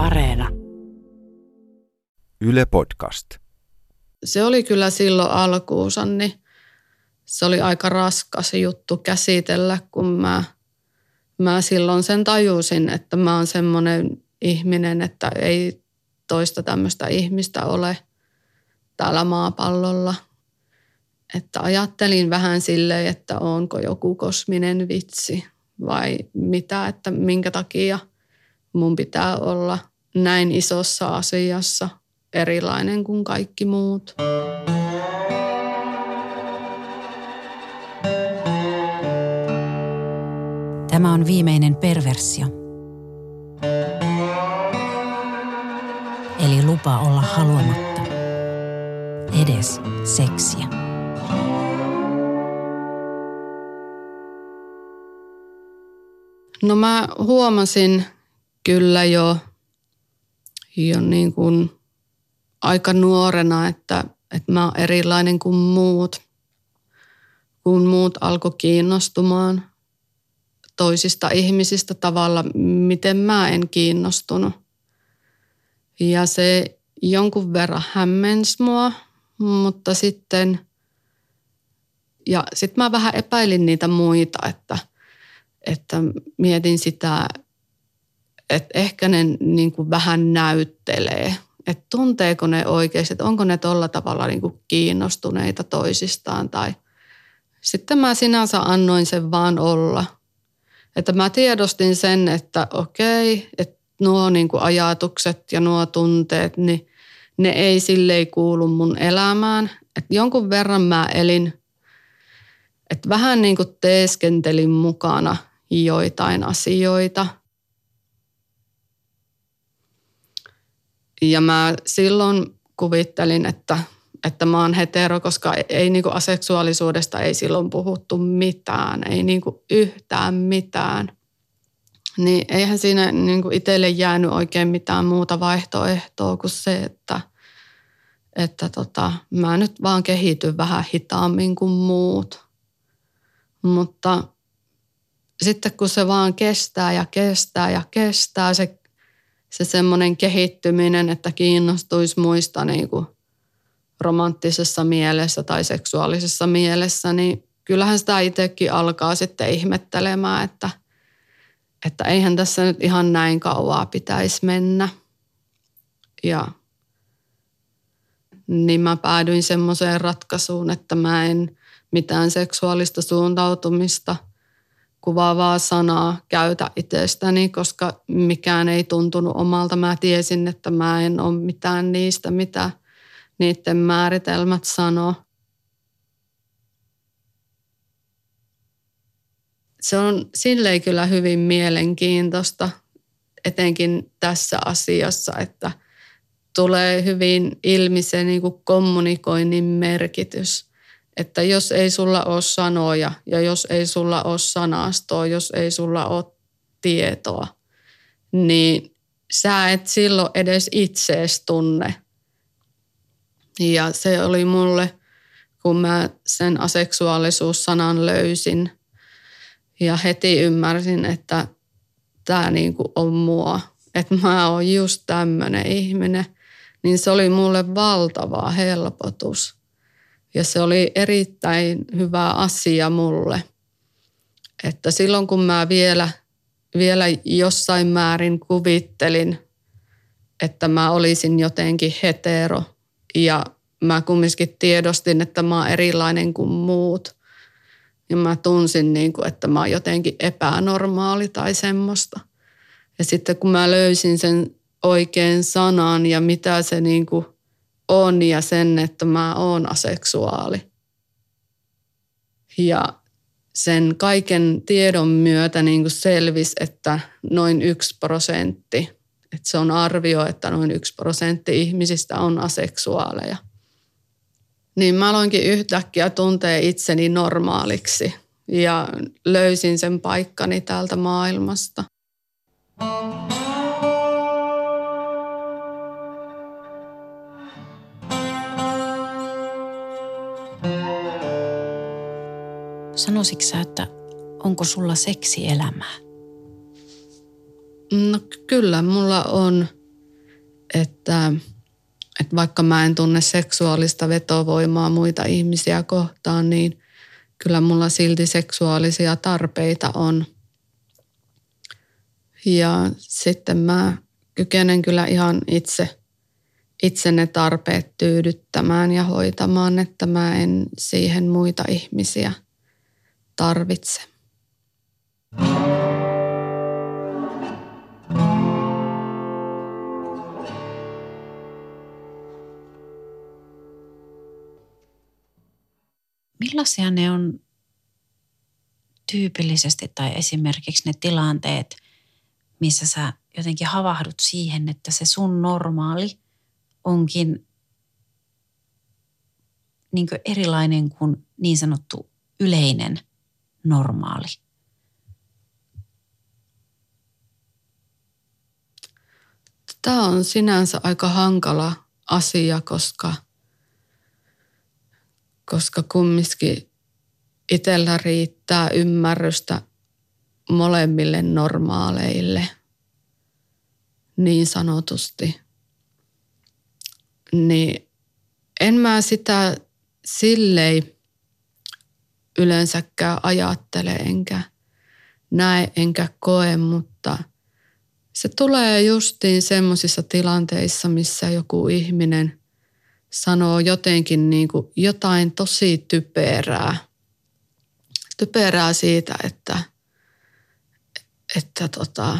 Areena. Yle Podcast. Se oli kyllä silloin alkuunsa, niin se oli aika raskas juttu käsitellä, kun mä, mä silloin sen tajusin, että mä oon semmoinen ihminen, että ei toista tämmöistä ihmistä ole täällä maapallolla. Että ajattelin vähän silleen, että onko joku kosminen vitsi vai mitä, että minkä takia mun pitää olla näin isossa asiassa erilainen kuin kaikki muut. Tämä on viimeinen perversio. Eli lupa olla haluamatta. Edes seksiä. No mä huomasin kyllä jo, jo niin kuin aika nuorena, että, että mä oon erilainen kuin muut. Kun muut alkoi kiinnostumaan toisista ihmisistä tavalla, miten mä en kiinnostunut. Ja se jonkun verran hämmensi mua, mutta sitten, ja sitten mä vähän epäilin niitä muita, että, että mietin sitä, että ehkä ne niin kuin vähän näyttelee, että tunteeko ne oikeasti, että onko ne tuolla tavalla niin kuin kiinnostuneita toisistaan tai sitten mä sinänsä annoin sen vaan olla – että mä tiedostin sen, että okei, että nuo niin kuin ajatukset ja nuo tunteet, niin ne ei silleen kuulu mun elämään. Että jonkun verran mä elin, että vähän niin kuin teeskentelin mukana joitain asioita. Ja mä silloin kuvittelin, että että mä oon hetero, koska ei niinku aseksuaalisuudesta ei silloin puhuttu mitään, ei niinku yhtään mitään. Niin eihän siinä niinku itselle jäänyt oikein mitään muuta vaihtoehtoa kuin se, että, että tota, mä nyt vaan kehityn vähän hitaammin kuin muut. Mutta sitten kun se vaan kestää ja kestää ja kestää se, se semmoinen kehittyminen, että kiinnostuisi muista niin kuin romanttisessa mielessä tai seksuaalisessa mielessä, niin kyllähän sitä itsekin alkaa sitten ihmettelemään, että, että eihän tässä nyt ihan näin kauaa pitäisi mennä. Ja niin mä päädyin semmoiseen ratkaisuun, että mä en mitään seksuaalista suuntautumista kuvaavaa sanaa käytä itsestäni, koska mikään ei tuntunut omalta. Mä tiesin, että mä en ole mitään niistä, mitä niiden määritelmät sanoo. Se on silleen kyllä hyvin mielenkiintoista, etenkin tässä asiassa, että tulee hyvin ilmi se niin kuin kommunikoinnin merkitys. Että jos ei sulla ole sanoja ja jos ei sulla ole sanastoa, jos ei sulla ole tietoa, niin sä et silloin edes itseesi tunne – ja se oli mulle, kun mä sen aseksuaalisuussanan löysin ja heti ymmärsin, että tämä niinku on mua, että mä oon just tämmöinen ihminen, niin se oli mulle valtava helpotus. Ja se oli erittäin hyvä asia mulle, että silloin kun mä vielä, vielä jossain määrin kuvittelin, että mä olisin jotenkin hetero – ja mä kumminkin tiedostin, että mä oon erilainen kuin muut. Ja mä tunsin, niin kuin, että mä oon jotenkin epänormaali tai semmoista. Ja sitten kun mä löysin sen oikean sanan ja mitä se niin kuin on ja sen, että mä oon aseksuaali. Ja sen kaiken tiedon myötä niin kuin selvisi, että noin yksi prosentti – että se on arvio, että noin yksi prosentti ihmisistä on aseksuaaleja. Niin mä aloinkin yhtäkkiä tuntea itseni normaaliksi ja löysin sen paikkani täältä maailmasta. Sanoisitko sä, että onko sulla seksielämää? No kyllä, mulla on että, että vaikka mä en tunne seksuaalista vetovoimaa muita ihmisiä kohtaan, niin kyllä mulla silti seksuaalisia tarpeita on. Ja sitten mä kykenen kyllä ihan itse, itse ne tarpeet tyydyttämään ja hoitamaan, että mä en siihen muita ihmisiä tarvitse. Millaisia ne on tyypillisesti tai esimerkiksi ne tilanteet, missä sä jotenkin havahdut siihen, että se sun normaali onkin niin erilainen kuin niin sanottu yleinen normaali? Tämä on sinänsä aika hankala asia, koska, koska kumminkin itsellä riittää ymmärrystä molemmille normaaleille niin sanotusti. Niin en mä sitä sillei yleensäkään ajattele enkä näe enkä koe, mutta se tulee justiin semmoisissa tilanteissa, missä joku ihminen sanoo jotenkin niin kuin jotain tosi typerää. Typerää siitä, että, että, tota,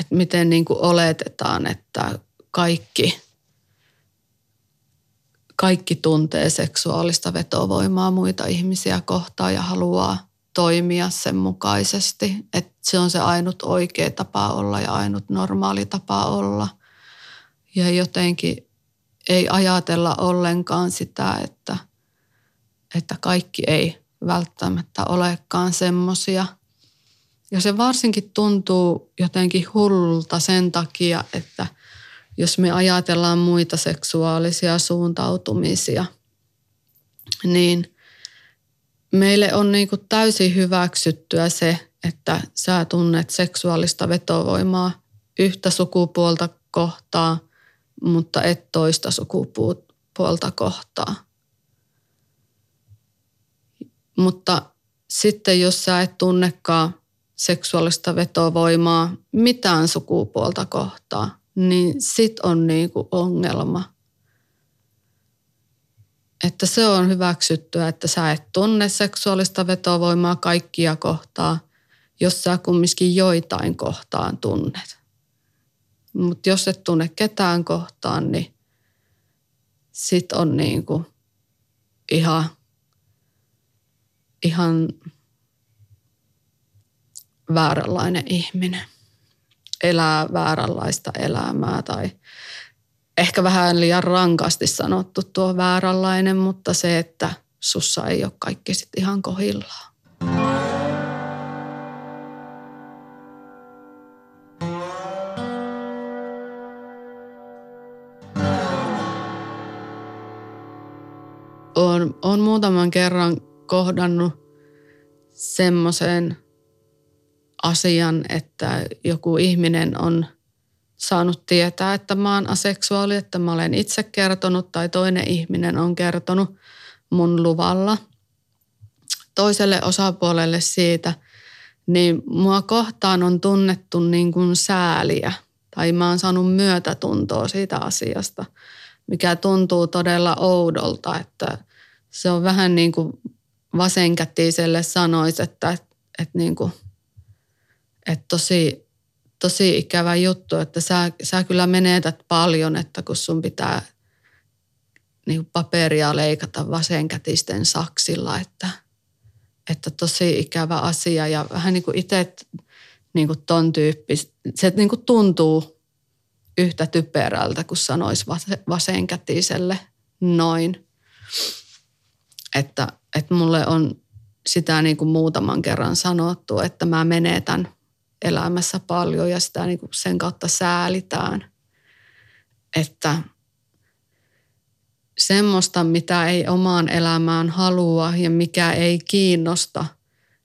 että miten niin kuin oletetaan, että kaikki – kaikki tuntee seksuaalista vetovoimaa muita ihmisiä kohtaan ja haluaa toimia sen mukaisesti. Että se on se ainut oikea tapa olla ja ainut normaali tapa olla. Ja jotenkin ei ajatella ollenkaan sitä, että, että kaikki ei välttämättä olekaan semmoisia. Ja se varsinkin tuntuu jotenkin hullulta sen takia, että – jos me ajatellaan muita seksuaalisia suuntautumisia, niin meille on niin kuin täysin hyväksyttyä se, että sä tunnet seksuaalista vetovoimaa yhtä sukupuolta kohtaa, mutta et toista sukupuolta kohtaa. Mutta sitten jos sä et tunnekaan seksuaalista vetovoimaa mitään sukupuolta kohtaa, niin sit on niinku ongelma. Että se on hyväksyttyä, että sä et tunne seksuaalista vetovoimaa kaikkia kohtaa, jos sä kumminkin joitain kohtaan tunnet. Mutta jos et tunne ketään kohtaan, niin sit on niinku ihan, ihan vääränlainen ihminen elää vääränlaista elämää tai ehkä vähän liian rankasti sanottu tuo vääränlainen, mutta se, että sussa ei ole kaikki sitten ihan kohillaan. Olen, muutaman kerran kohdannut semmoisen asian, että joku ihminen on saanut tietää, että mä oon aseksuaali, että mä olen itse kertonut tai toinen ihminen on kertonut mun luvalla. Toiselle osapuolelle siitä, niin mua kohtaan on tunnettu niin kuin sääliä tai mä oon saanut myötätuntoa siitä asiasta, mikä tuntuu todella oudolta, että se on vähän niin kuin vasenkätiselle sanoisi, että, että, että niin kuin – että tosi, tosi ikävä juttu, että sä, sä kyllä menetät paljon, että kun sun pitää niin paperia leikata vasenkätisten saksilla, että, että tosi ikävä asia ja vähän niin kuin itse niin kuin ton tyyppi, se niin kuin tuntuu yhtä typerältä, kun sanoisi vasenkätiselle noin. Että, että mulle on sitä niin kuin muutaman kerran sanottu, että mä menetän elämässä paljon ja sitä niin kuin sen kautta säälitään. Että semmoista, mitä ei omaan elämään halua ja mikä ei kiinnosta,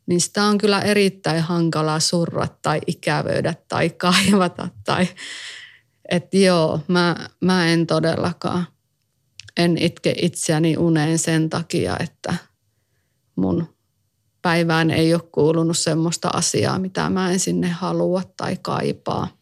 niin sitä on kyllä erittäin hankalaa surra tai ikävöidä tai kaivata tai että joo, mä, mä en todellakaan, en itke itseäni uneen sen takia, että mun päivään ei ole kuulunut semmoista asiaa, mitä mä en sinne halua tai kaipaa.